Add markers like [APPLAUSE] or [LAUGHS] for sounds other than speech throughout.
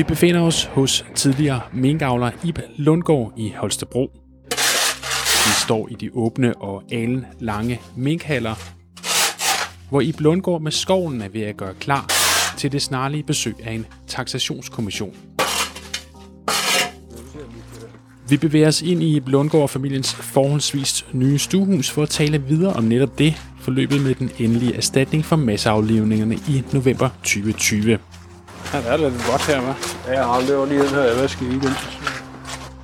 Vi befinder os hos tidligere minkavler Ib Lundgaard i Holstebro. Vi står i de åbne og alen lange minkhaller, hvor Ib Lundgaard med skoven er ved at gøre klar til det snarlige besøg af en taxationskommission. Vi bevæger os ind i Ib Lundgaard familiens forholdsvis nye stuehus for at tale videre om netop det, forløbet med den endelige erstatning for masseaflivningerne i november 2020. Ja, det er lidt godt her, hva'? Ja, det var lige den her, jeg vasker igen.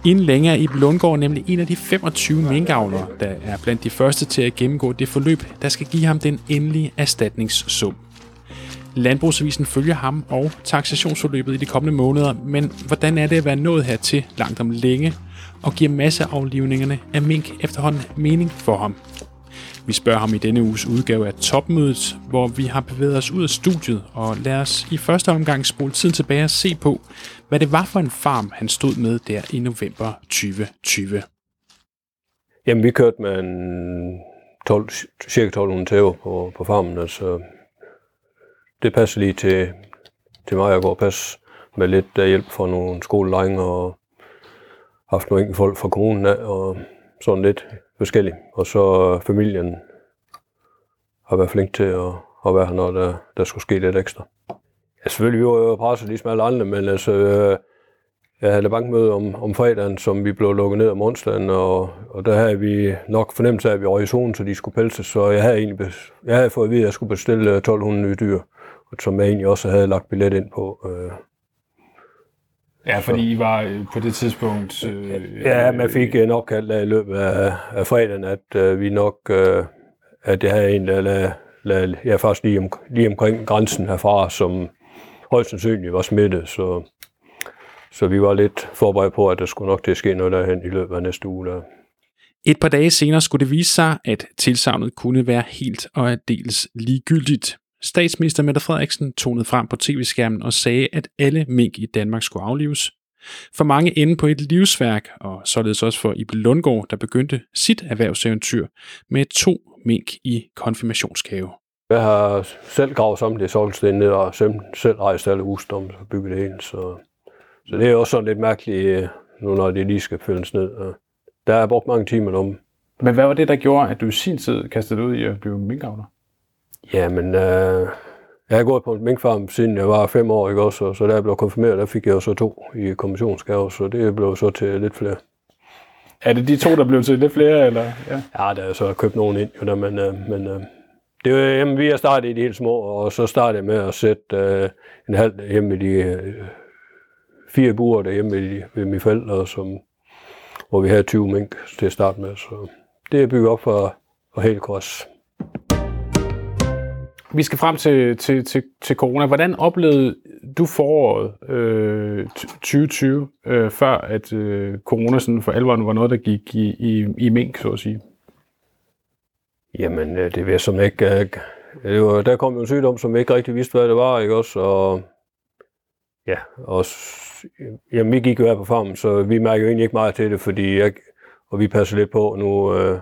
Inden længe er Ib Lundgaard nemlig en af de 25 minkavlere, der er blandt de første til at gennemgå det forløb, der skal give ham den endelige erstatningssum. Landbrugsavisen følger ham og taxationsforløbet i de kommende måneder, men hvordan er det at være nået hertil langt om længe, og giver masseaflivningerne af mink efterhånden mening for ham? Vi spørger ham i denne uges udgave af Topmødet, hvor vi har bevæget os ud af studiet, og lad os i første omgang spole tiden tilbage og se på, hvad det var for en farm, han stod med der i november 2020. Jamen, vi kørte med en 12, cirka 1200 tæver på, på farmen, altså det passer lige til, til mig at gå og passe med lidt hjælp fra nogle skolelejre og haft nogle enkelte folk fra kommunen af, og sådan lidt forskellig. Og så familien har været flink til at, at være her, når der, der skulle ske lidt ekstra. Ja, selvfølgelig, vi var jo presset ligesom alle andre, men altså, øh, jeg havde bankmøde om, om fredagen, som vi blev lukket ned om onsdagen, og, og der havde vi nok fornemmelse af, at vi var i zonen, så de skulle pelses, så jeg havde, egentlig, jeg havde fået at vide, at jeg skulle bestille øh, 1200 nye dyr, som jeg egentlig også havde lagt billet ind på. Øh, Ja, fordi I var øh, på det tidspunkt... Øh, Ja, man fik en opkald af i løbet af, af fredagen, at øh, vi nok, øh, at det havde en, der lagde, lagde, ja, faktisk lige, om, lige omkring grænsen herfra, som højst sandsynligt var smittet, så, så vi var lidt forberedt på, at der skulle nok til at ske noget derhen i løbet af næste uge. Der. Et par dage senere skulle det vise sig, at tilsavnet kunne være helt og aldeles ligegyldigt. Statsminister Mette Frederiksen tonede frem på tv-skærmen og sagde, at alle mink i Danmark skulle aflives. For mange ende på et livsværk, og således også for Ibe Lundgaard, der begyndte sit erhvervseventyr med to mink i konfirmationskave. Jeg har selv gravet sammen det solsten ned og selv, rejst alle husdomme og bygget det hele, så, så det er også sådan lidt mærkeligt, øh, nu når det lige skal fyldes ned. Og Der har jeg brugt mange timer om. Men hvad var det, der gjorde, at du i sin tid kastede ud i at blive minkavler? Jamen, øh, jeg har gået på en minkfarm siden jeg var fem år, ikke også? Og så da jeg blev konfirmeret, der fik jeg så to i kommissionsgave, så det blev så til lidt flere. Er det de to, der blev til lidt flere, eller? Ja. Ja, der er så købt nogen ind, jo, der, men, øh, men øh, det er jo, jamen, vi har startet i de helt små, og så startede jeg med at sætte øh, en halv hjemme i de øh, fire buer derhjemme de, ved mine forældre, som, hvor vi havde 20 mink til at starte med. Så det er bygget op for, for helt kors. Vi skal frem til, til, til, til corona. Hvordan oplevede du foråret øh, 2020, øh, før at øh, corona sådan for alvor var noget, der gik i, i, i mink, så at sige? Jamen, øh, det ved jeg som ikke. Øh, det var, der kom jo en sygdom, som jeg ikke rigtig vidste, hvad det var, ikke også? Og, ja, og jamen, vi gik jo her på farmen, så vi mærker jo egentlig ikke meget til det, fordi jeg, og vi passer lidt på nu. Øh,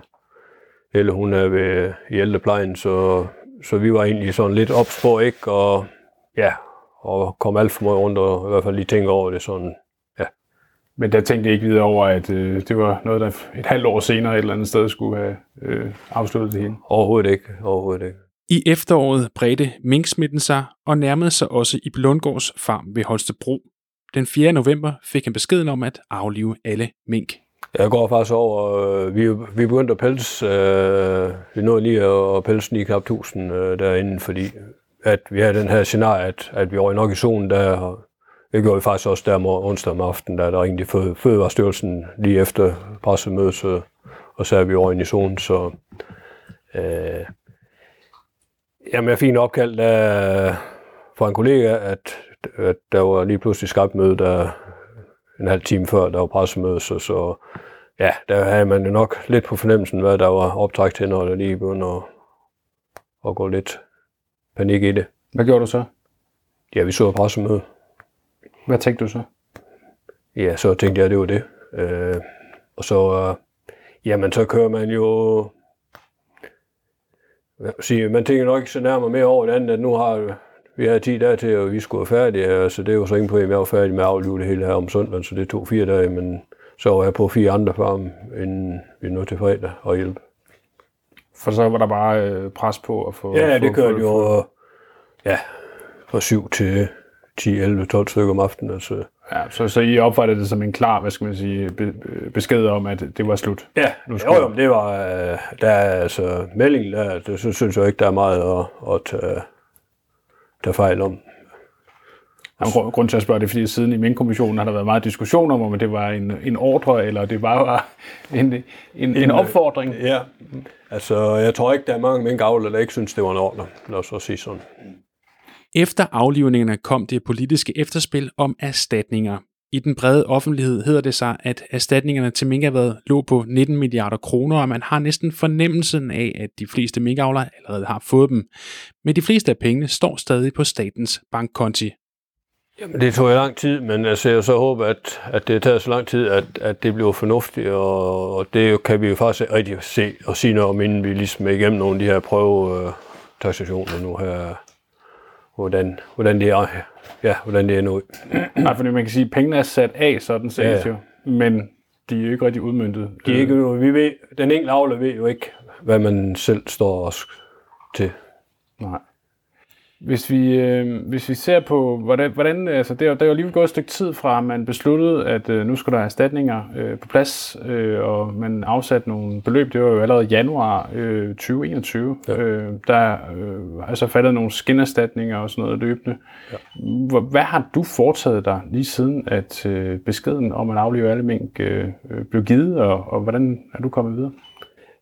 eller hun er ved, i ældreplejen, så, så vi var egentlig sådan lidt ops på, ikke? Og ja, og kom alt for meget rundt, og i hvert fald lige tænke over det sådan. Men der tænkte jeg ikke videre over, at øh, det var noget, der et halvt år senere et eller andet sted skulle have øh, afsluttet det hele. Overhovedet ikke, overhovedet ikke. I efteråret bredte minksmitten sig og nærmede sig også i Blundgårds farm ved Holstebro. Den 4. november fik han beskeden om at aflive alle mink. Jeg går faktisk over, øh, vi, vi begyndte at pelse, øh, vi nåede lige at pelse 9 knap 1000 øh, derinde, fordi at vi havde den her scenarie, at, at vi var nok i zonen der, og det gjorde vi faktisk også der om onsdag om aftenen, da der ringte fød, Fødevarestyrelsen lige efter pressemødet, så, og så er vi over i zonen, så øh, jamen jeg fik en opkald der, øh, fra en kollega, at, at der var lige pludselig skabt møde der en halv time før, der var pressemøde, så, så ja, der havde man jo nok lidt på fornemmelsen, hvad der var optræk til, når der lige begyndte at, at gå lidt panik i det. Hvad gjorde du så? Ja, vi så pressemøde. Hvad tænkte du så? Ja, så tænkte jeg, at det var det. Øh, og så, øh, jamen, så kører man jo... Sige, man tænker nok ikke så nærmere mere over det andet, at nu har vi havde 10 dage til, at vi skulle være færdige, så det var så ingen problem. Jeg var færdig med at aflive det hele her om søndagen, så det tog fire dage, men så var jeg på fire andre farme, inden vi nåede til fredag og hjælpe. For så var der bare øh, pres på at få... Ja, få, det kørte jo ja, fra 7 til 10, 11, 12 stykker om aftenen. Altså. Ja, så, så I opfattede det som en klar, hvad skal man sige, be, be- besked om, at det var slut? Ja, Nu jo, skal- jo, det var, øh, der er altså meldingen der, det synes, synes jeg ikke, der er meget at, at tage, tage fejl om. Jamen, grund, grund til at spørge det, er, fordi siden i min kommission har der været meget diskussion om, om det var en, en ordre, eller det bare var en, en, en, en opfordring. Ja, altså jeg tror ikke, der er mange minkavlere, der ikke synes, det var en ordre, lad os så sige sådan. Efter aflivningerne kom det politiske efterspil om erstatninger. I den brede offentlighed hedder det sig, at erstatningerne til minkerhvervet lå på 19 milliarder kroner, og man har næsten fornemmelsen af, at de fleste minkavlere allerede har fået dem. Men de fleste af pengene står stadig på statens bankkonti. Jamen, det tog jo lang tid, men altså, jeg så håber, at, at det tager så lang tid, at, at det bliver fornuftigt, og, og det kan vi jo faktisk rigtig se og sige noget om, inden vi ligesom er igennem nogle af de her prøvetaxationer øh, nu her, hvordan, hvordan det er, ja, hvordan det er nu. Nej, fordi man kan sige, at pengene er sat af, sådan set Ja, jo. Men de er jo ikke rigtig udmyndtet. De er ikke, vi ved, den enkelte avler ved jo ikke, hvad man selv står os til. Nej. Hvis vi, øh, hvis vi ser på, hvordan, hvordan altså det er, der er jo alligevel gået et stykke tid fra, at man besluttede, at øh, nu skulle der erstatninger øh, på plads, øh, og man afsatte nogle beløb. Det var jo allerede januar øh, 2021. Ja. Øh, der øh, er så faldet nogle skinnerstatninger og sådan noget løbende. Ja. Hvad har du foretaget dig lige siden, at øh, beskeden om at aflive alle mink øh, øh, blev givet, og, og hvordan er du kommet videre?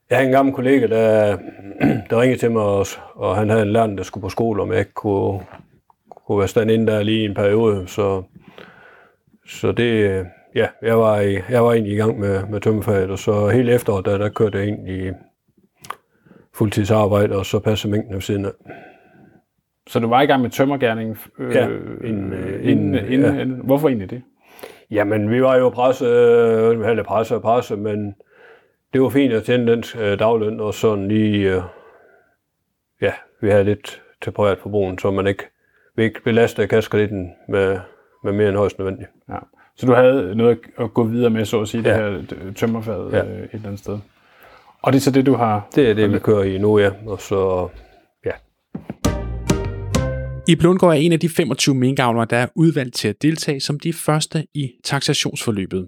Jeg har en gammel kollega, der, [CLEARS THROAT] der ringede til mig, og, og han havde en lærer, der skulle på skole, om jeg ikke kunne, kunne være stand inde der lige en periode. Så, så det, ja, jeg var, i, jeg var egentlig i gang med, med tømmerfaget, og så hele efteråret, der, der kørte jeg egentlig fuldtidsarbejde, og så passede mængden ved siden af. Så du var i gang med tømmergærning? Øh, Ja, inden, øh, inden, inden, inden, ja. inden, hvorfor egentlig det? Jamen, vi var jo presse, øh, eller presse og presse, men det var fint at tjene den øh, dagløn, og sådan lige, øh, ja, vi havde lidt til privat forbrugen, så man ikke, vi ikke belaster kaskelitten med, med mere end højst nødvendigt. Ja. Så du havde noget at gå videre med, så at sige, Ja. det her tømmerfaget Ja. øh, et eller andet sted. Og det er så det, du har... Det er det, vi kører i nu, ja. Og så, ja. I Blundgaard er en af de 25 minkavlere, der er udvalgt til at deltage som de første i taxationsforløbet.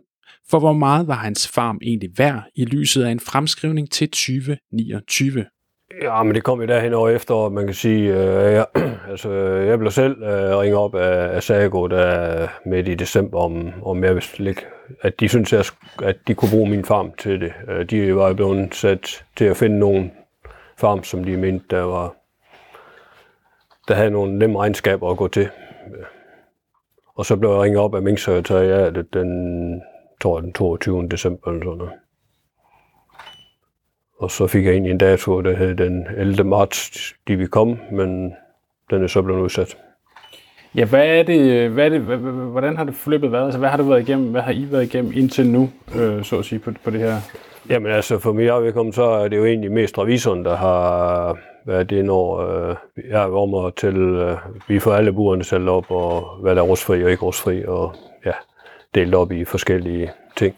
For hvor meget var hans farm egentlig værd i lyset af en fremskrivning til 2029? Ja, men det kom jo derhen over efter, man kan sige, øh, jeg, [CLEARS THROAT] altså, jeg blev selv øh, ringet op af, af Sago der midt i december, om, om jeg vidste ligge, at de synes, jeg, at de kunne bruge min farm til det. Øh, de var jo blevet sat til at finde nogle farm, som de mente, der var der havde nogle nemme regnskaber at gå til. Og så blev jeg ringet op af Minksekretariatet den, tror jeg, den 22. december eller sådan noget. Og så fik jeg egentlig en dato, der hed den 11. marts, de vil komme, men den er så blevet udsat. Ja, hvad er det, hvad er det, hvordan har det forløbet været? Altså, hvad har du været igennem, hvad har I været igennem indtil nu, øh, så at sige, på, på det her? Jamen altså, for mig afvedkommende, så er det jo egentlig mest revisoren, der har været det, når øh, jeg er om at tælle, øh, vi får alle burerne talt op, og hvad der er rustfri og ikke rustfri, og ja, delt op i forskellige ting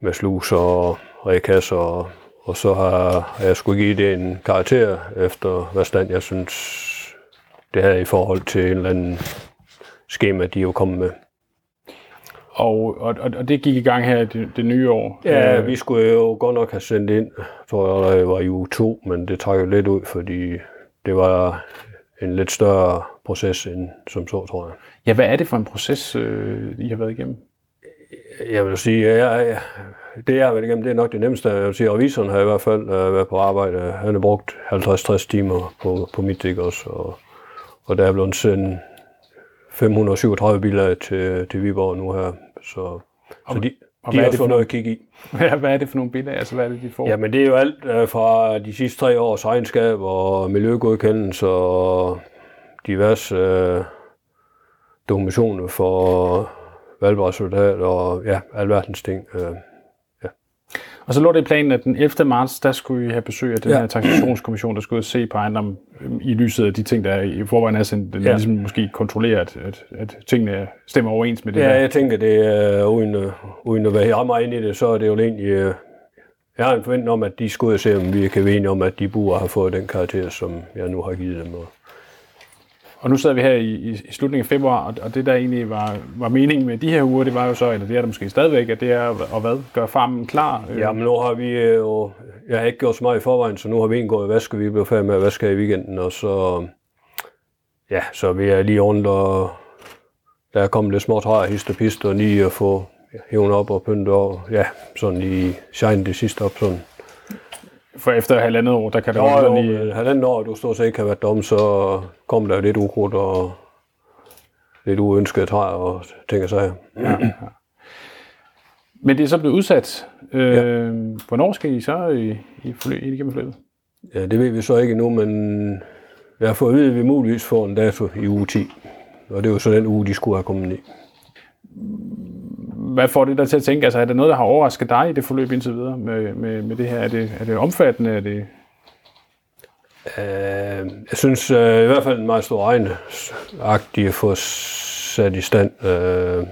med slus og rekasser, og, og så har, har jeg skulle give det en karakter efter, hvad stand jeg synes, det havde i forhold til en eller anden schema, de jo kommet med. Og, og, og, det gik i gang her det, det nye år. Ja, Øh, vi skulle jo godt nok have sendt ind, tror jeg, det var i uge to, men det trækker lidt ud, fordi det var en lidt større proces end som så, tror jeg. ja, hvad er det for en proces, øh, I har været igennem? Jeg vil sige, at jeg, jeg, det jeg har været igennem, det er nok det nemmeste. Jeg vil sige, revisoren har i hvert fald øh, været på arbejde. Han har brugt 50-60 timer på, på mit dæk også, og, og der er blevet sendt 537 biler til, til Viborg nu her, så, så de, og de hvad er det for noget at kigge i. [LAUGHS] Hvad, hvad er det for nogle billeder? Altså, hvad er det, de får? Jamen det er jo alt øh, fra de sidste tre års regnskab og miljøgodkendelse og diverse øh, dokumentationer for valgresultat og ja, alverdens ting. Øh. Og så lå det i planen, at den 11. marts, der skulle I have besøg af den Ja. ja. her taxationskommission, der skulle ud og se på ejendom øhm, i lyset af de ting, der i forvejen er sådan, den Ja. ja. ligesom måske kontrollerer, at, at, at tingene stemmer overens med det Ja, her. jeg tænker, det er uden, øh, uden at være meget inde i det, så er det jo egentlig... øh, Jeg har en forventning om, at de og se, om vi kan være enige om, at de burde have fået den karakter, som jeg nu har givet dem. Og og nu sidder vi her i, i, i slutningen af februar, og, og det der egentlig var, var meningen med de her uger, det var jo så, eller det er der måske stadigvæk, at det er at hvad, gøre farmen klar. Øh, nu har vi øh, jo... Jeg har ikke gjort så meget i forvejen, så nu har vi indgået i vaske. Vi blev færdige med at vaske i weekenden, og så... Ja, så vi er lige rundt, og der er kommet lidt små træer, hist og pist, og lige at få hævnet op og pyntet og ja, sådan lige shine det sidste op sådan. For efter halvandet år, der kan det Jo, jo, jo, lige... men halvanden år, du stort set ikke har været dom, så kom der jo lidt ukrudt og lidt uønskede træer og ting og sager. Men det er så blevet udsat. Øh, ja. Hvornår skal I så i, i forløb, ind igennem forløbet? Ja, det ved vi så ikke endnu, men jeg har fået at vide, at vi muligvis får en dato i uge 10. Og det er jo så den uge, de skulle have kommet i. Hvad får det der til at tænke? Altså, er der noget, der har overrasket dig i det forløb indtil videre med, med, med det her? Er det, er det omfattende? Er det... Øh, jeg synes øh, i hvert fald en meget stor egne-agtig at få sat i stand. Øh,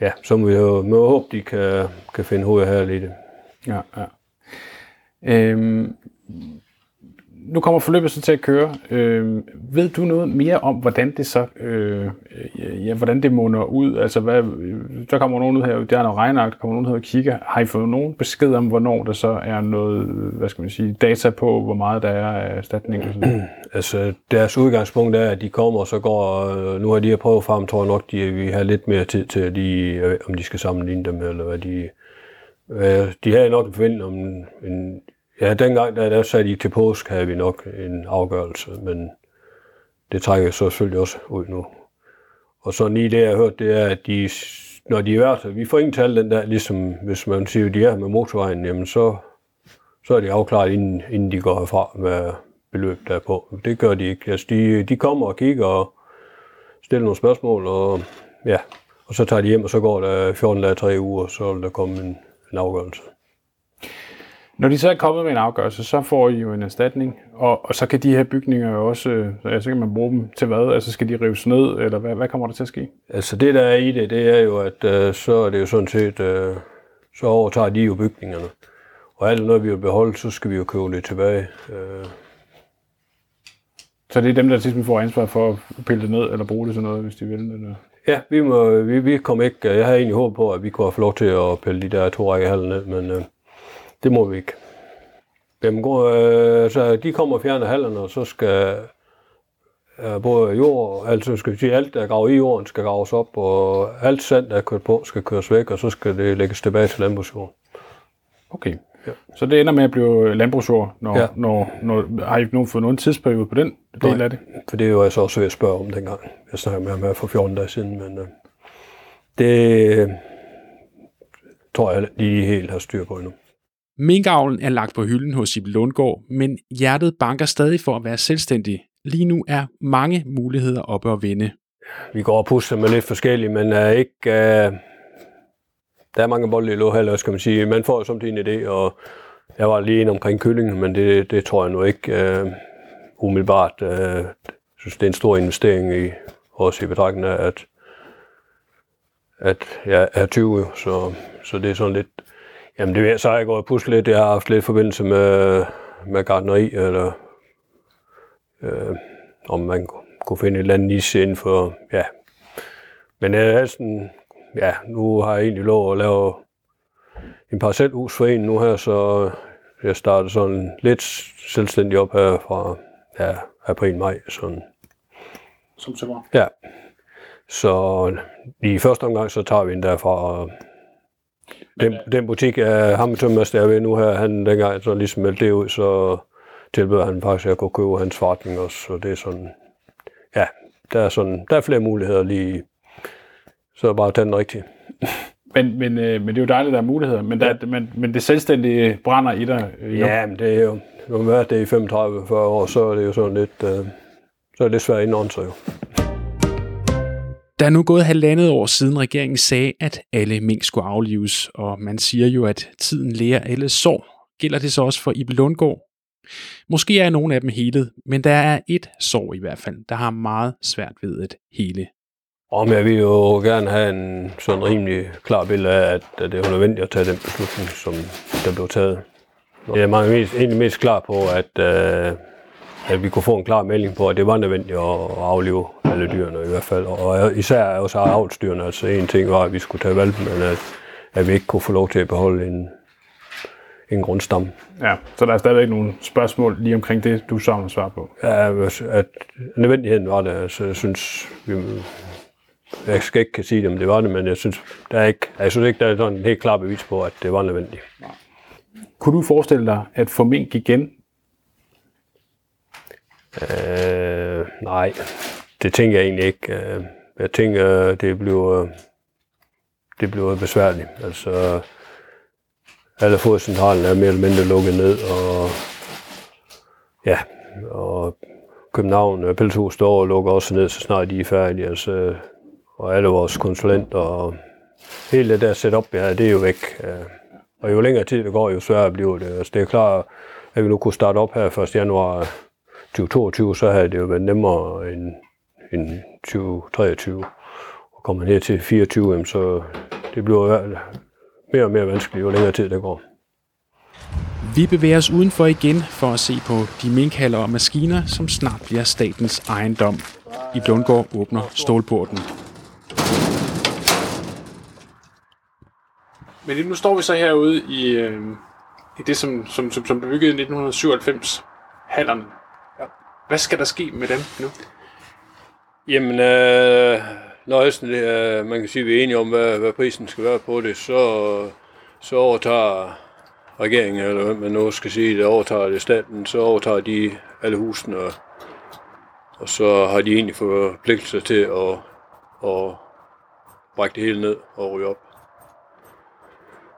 ja, så må vi jo må håbe, de kan, kan finde hovedet her lidt. Ja, ja. Øhm, nu kommer forløbet så til at køre. Øh, ved du noget mere om, hvordan det så, øh, øh ja, hvordan det munder ud? Altså, hvad, øh, der kommer nogen ud her, der er noget regnark, der kommer nogen her og kigger. Har I fået nogen besked om, hvornår der så er noget, øh, hvad skal man sige, data på, hvor meget der er af erstatning og sådan? [CLEARS THROAT] Altså, deres udgangspunkt er, at de kommer, og så går, nu har de her prøvet frem, tror jeg nok, de vi har lidt mere tid til, at de, om de skal sammenligne dem, eller hvad de... Øh, de har nok en forventning om en... Ja, dengang, der, der satte de til påske, havde vi nok en afgørelse, men det trækker så selvfølgelig også ud nu. Og så lige det, jeg har hørt, det er, at de, når de er været, vi får ingen tal den der, ligesom hvis man siger, at de er med motorvejen, jamen så, så er de afklaret, inden, inden de går herfra med beløb der er på. Det gør de ikke. Altså, de, de kommer og kigger og stiller nogle spørgsmål, og ja, og så tager de hjem, og så går der 14 dage, 3 uger, og så vil der komme en, en afgørelse. Når de så er kommet med en afgørelse, så får I jo en erstatning, og, og så kan de her bygninger jo også, øh, så kan man bruge dem til hvad? Altså skal de rives ned, eller hvad, hvad kommer der til at ske? Altså det, der er i det, det er jo, at øh, så er det jo sådan set, øh, så overtager de jo bygningerne. Og alt noget, vi vil beholde, så skal vi jo købe det tilbage. Øh, Så det er dem, der ligesom får ansvar for at pille det ned, eller bruge det til noget, hvis de vil? Eller? Ja, vi, må, vi, vi kom ikke. Jeg havde egentlig håbet på, at vi kunne have fået lov til at pille de der to række halv ned, men øh, det må vi ikke. Jamen, går, øh, så de kommer og fjerner hallerne, og så skal øh, både jord, altså skal vi sige, alt, der er gravet i jorden, skal graves op, og alt sand, der er kørt på, skal køres væk, og så skal det lægges tilbage til landbrugsjord. Okay. Ja. Så det ender med at blive landbrugsjord, når, Ja. når, når, har I nogen fået nogen tidsperiode på den del Nej. af det? For det er jo altså også ved at spørge om dengang. Jeg snakkede med ham her for 14 dage siden, men øh, det øh, tror jeg, de helt har styr på endnu. Minkavlen er lagt på hylden hos Sib Lundgaard, men hjertet banker stadig for at være selvstændig. Lige nu er mange muligheder oppe at vinde. Vi går og pusser med lidt forskelligt, men er ikke... uh, der er mange bolde i låhalder, skal man sige. Man får jo samtidig en idé, og jeg var lige inde omkring kyllingen, men det, det tror jeg nu ikke uh, umiddelbart. Øh, jeg synes, det er en stor investering i også i betragtning af, at, at jeg er 20, så, så det er sådan lidt... Jamen det jeg, så har jeg gået og puslet lidt. Jeg har haft lidt forbindelse med, med gardneri, eller øh, om man kunne finde et eller andet niche inden for, ja. Men er sådan, ja, nu har jeg egentlig lov at lave en parcelhus for en nu her, så jeg startede sådan lidt selvstændig op her fra ja, april-maj. Sådan. Som så var. Ja. Så i første omgang, så tager vi den derfra. og Den, den butik, jeg ham tømmermester er ved nu her, han dengang så ligesom meldte det ud, så tilbød han faktisk, at jeg kunne købe hans forretning også. Så det er sådan, ja, der er, sådan, der er flere muligheder lige. Så bare tage den rigtigt. Men, men, øh, men det er jo dejligt, at der er muligheder, men, der, ja. men, men det selvstændige brænder i dig. Øh. Ja, men det er jo, når man har været det i 35-40 år, så er det jo sådan lidt, øh, så er det lidt svært sig jo. Der er nu gået halvandet år siden regeringen sagde, at alle mink skulle aflives, og man siger jo, at tiden lærer alle sår. Gælder det så også for Ibe Lundgaard? Måske er nogle af dem helet, men der er et sår i hvert fald, der har meget svært ved at hele. Om jeg vil jo gerne have en sådan rimelig klar billede af, at, det er nødvendigt at tage den beslutning, som der blev taget. Jeg er meget mest, egentlig mest klar på, at, øh, at vi kunne få en klar melding på, at det var nødvendigt at aflive alle dyrene i hvert fald. Og især også avlsdyrene. Altså en ting var, at vi skulle tage valpen, men at, at vi ikke kunne få lov til at beholde en, en grundstamme. Ja, så der er stadigvæk nogle spørgsmål lige omkring det, du savner svar på. Ja, at nødvendigheden var det. Altså, jeg synes, vi, jeg skal ikke kan sige det, om det var det, men jeg synes, der er ikke, jeg synes ikke, der er sådan en helt klar bevis på, at det var nødvendigt. Kunne du forestille dig at få mink igen? Øh, nej, det tænker jeg egentlig ikke. Øh, jeg tænker, det bliver, det bliver besværligt. Altså, alle fodcentralen er mere eller mindre lukket ned, og ja, og København øh, og Pelshus står og lukker også ned, så snart de er færdige. Altså, og alle vores konsulenter og hele det der setup, ja, det er jo væk. Øh, og jo længere tid det går, jo sværere bliver det. Altså, det er klart, at vi nu kunne starte op her 1. januar 2022, så havde det jo været nemmere end, end 2023. Og kommer ned til 24, så det bliver mere og mere vanskeligt, jo længere tid det går. Vi bevæger os udenfor igen for at se på de minkhaller og maskiner, som snart bliver statens ejendom. I Blundgård åbner stålporten. Men nu står vi så herude i, øh, i det, som, som, som, som blev bygget i 1997, hallerne. Hvad skal der ske med dem nu? Jamen, øh, når det, øh, man kan sige, at vi er enige om, hvad, hvad prisen skal være på det, så, så overtager regeringen, eller hvad man nu skal sige, det overtager det staten, så overtager de alle husene, og, og så har de egentlig forpligtelser til at, at brække det hele ned og ryge op.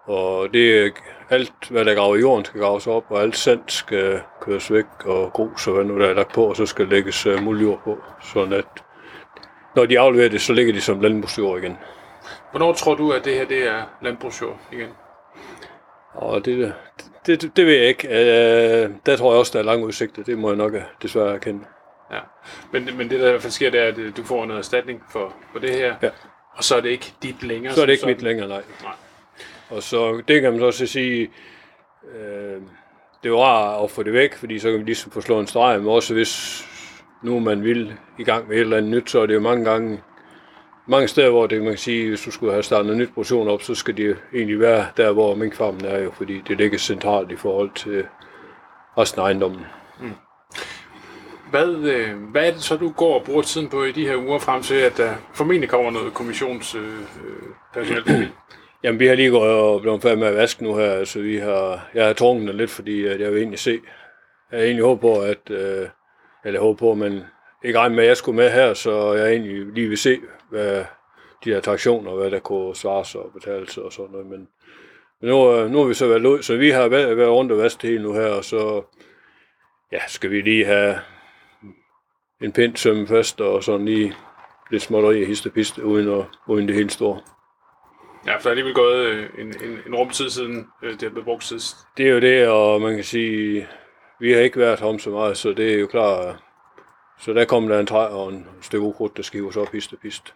Og det er alt, hvad der graver i jorden, skal graves op, og alt sand skal køres væk, og grus og hvad nu der er lagt på, og så skal lægges uh, muljord på, sådan at når de afleverer det, så ligger de som landbrugsjord igen. Hvornår tror du, at det her det er landbrugsjord igen? Og det, det, det, det ved jeg ikke. Uh, der tror jeg også, der er lange udsigter. Det må jeg nok desværre erkende. Ja, men, men det der i hvert fald sker, det er, at du får noget erstatning for, for det her. Ja. Og så er det ikke dit længere. Så er det ikke mit længere, nej. nej. Og så det kan man så også sige, øh, det var rart at få det væk, fordi så kan vi ligesom få slået en streg, men også hvis nu man vil i gang med et eller andet nyt, så er det jo mange gange, mange steder, hvor det man kan sige, hvis du skulle have startet en nyt produktion op, så skal det egentlig være der, hvor minkfarmen er jo, fordi det ligger centralt i forhold til resten af ejendommen. Mm. Hvad, øh, hvad er det så, du går og bruger tiden på i de her uger frem til, at der formentlig kommer noget kommissionspersonale [CLEARS THROAT] øh, Jamen, vi har lige gået og blevet færdig med at vaske nu her, så vi har, jeg har trunket lidt, fordi at jeg vil egentlig se. Jeg har egentlig håbet på, at, øh, eller håbet på, men ikke regnet med, at jeg skulle med her, så jeg egentlig lige vil se, hvad de her traktioner, hvad der kunne svares og betales og sådan noget. Men, men nu, øh, nu har vi så været ud, så vi har været, været rundt og vasket hele nu her, og så ja, skal vi lige have en pind sømme først, og sådan lige lidt småtteri og histepiste, uden, at, uden det helt store. Ja, for der er alligevel gået øh, en, en, en rumtid siden øh, det er blevet brugt sidst. Det er jo det, og man kan sige, vi har ikke været om så meget, så det er jo klart. Så der kommer der en træ og en stykke ukrudt, der skiver sig op hist og pist.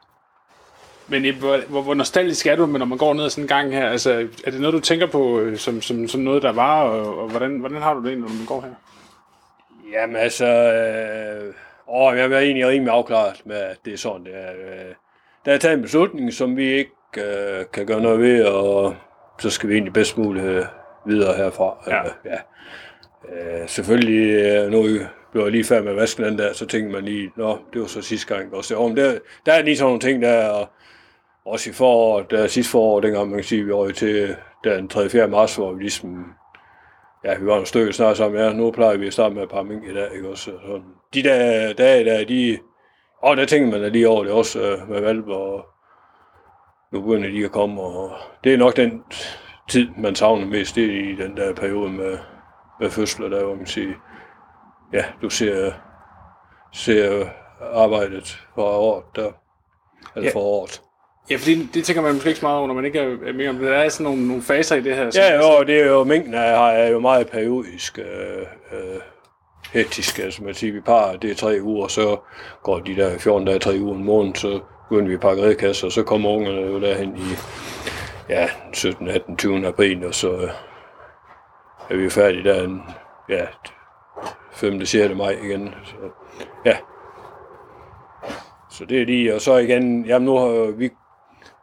Men hvor, hvor, hvor nostalgisk er du, når man går ned ad sådan en gang her? Altså, er det noget, du tænker på øh, som, som, som noget, der var, og, og hvordan, hvordan har du det, når man går her? Jamen altså, øh, åh, jeg er egentlig rimelig afklaret med, at det er sådan, det er. Øh, der er taget en beslutning, som vi ikke øh, kan gøre noget ved, og så skal vi egentlig bedst muligt øh, videre herfra. Ja. Øh, ja. Øh, selvfølgelig, øh, nu blev jeg lige færdig med at vaske den der, så tænkte man lige, nå, det var så sidste gang. Også, om der, der er lige sådan nogle ting der, og også i foråret, der sidste forår, dengang man kan sige, vi røg til den 3. 4. marts, hvor vi ligesom, ja, vi var en stykke snart sammen, ja, nu plejer vi at starte med et par mink i dag, ikke også? Sådan. De der dage der, de, og der tænker man da lige over det også øh, med valg og nu begynder de at komme, og det er nok den tid, man savner mest, det er i den der periode med, med fødsler, der hvor man siger, ja, du ser, ser arbejdet for året der. eller Ja. foråret. Ja, fordi det tænker man måske ikke så meget over, når man ikke er er med om det. Der er sådan nogle, nogle faser i det her. Ja, jo, det er jo, mængden er, er jo meget periodisk øh, øh, hektisk, altså man siger, vi parer, det er tre uger, så går de der 14 dage, tre uger, en måned, så begynder vi at pakke redkasser, og så kommer ungerne jo derhen i ja, 17, 18, 20 april, og så øh, er vi færdige der en, ja, 5. 6. maj igen. Så, ja. Så det er lige, og så igen, jamen nu har vi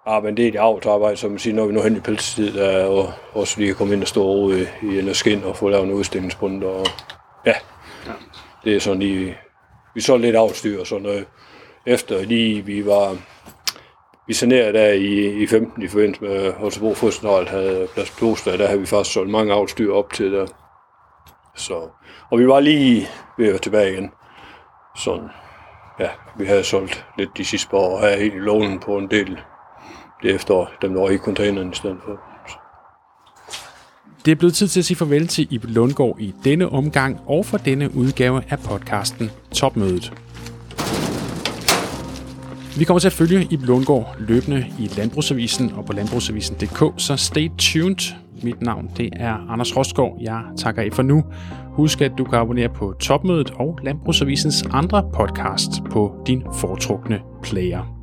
arbejde en del i avlsarbejde, som man siger, når vi nu hen i pelstid, der er og også lige komme ind og stå over i, i en skin og få lavet en udstillingsbund. Og, ja. det er sådan lige, vi så lidt avlstyr og sådan noget. Efter lige vi var, vi sanerede der i, i 15 i forbindelse med Holstebro Fodsenhold havde plads på Torsdag, der havde vi faktisk solgt mange avlstyr op til der. Så, og vi var lige ved at være tilbage igen. Sådan, ja, vi havde solgt lidt de sidste par år, og havde egentlig lånen på en del det efterår, dem der var i containeren i stedet for. Det er blevet tid til at sige farvel til Ibe Lundgaard i denne omgang og for denne udgave af podcasten Topmødet. Vi kommer til at følge i Lundgaard løbende i Landbrugsavisen og på landbrugsavisen.dk, så stay tuned. Mit navn det er Anders Rostgaard. Jeg takker af for nu. Husk, at du kan abonnere på Topmødet og Landbrugsavisens andre podcast på din foretrukne player.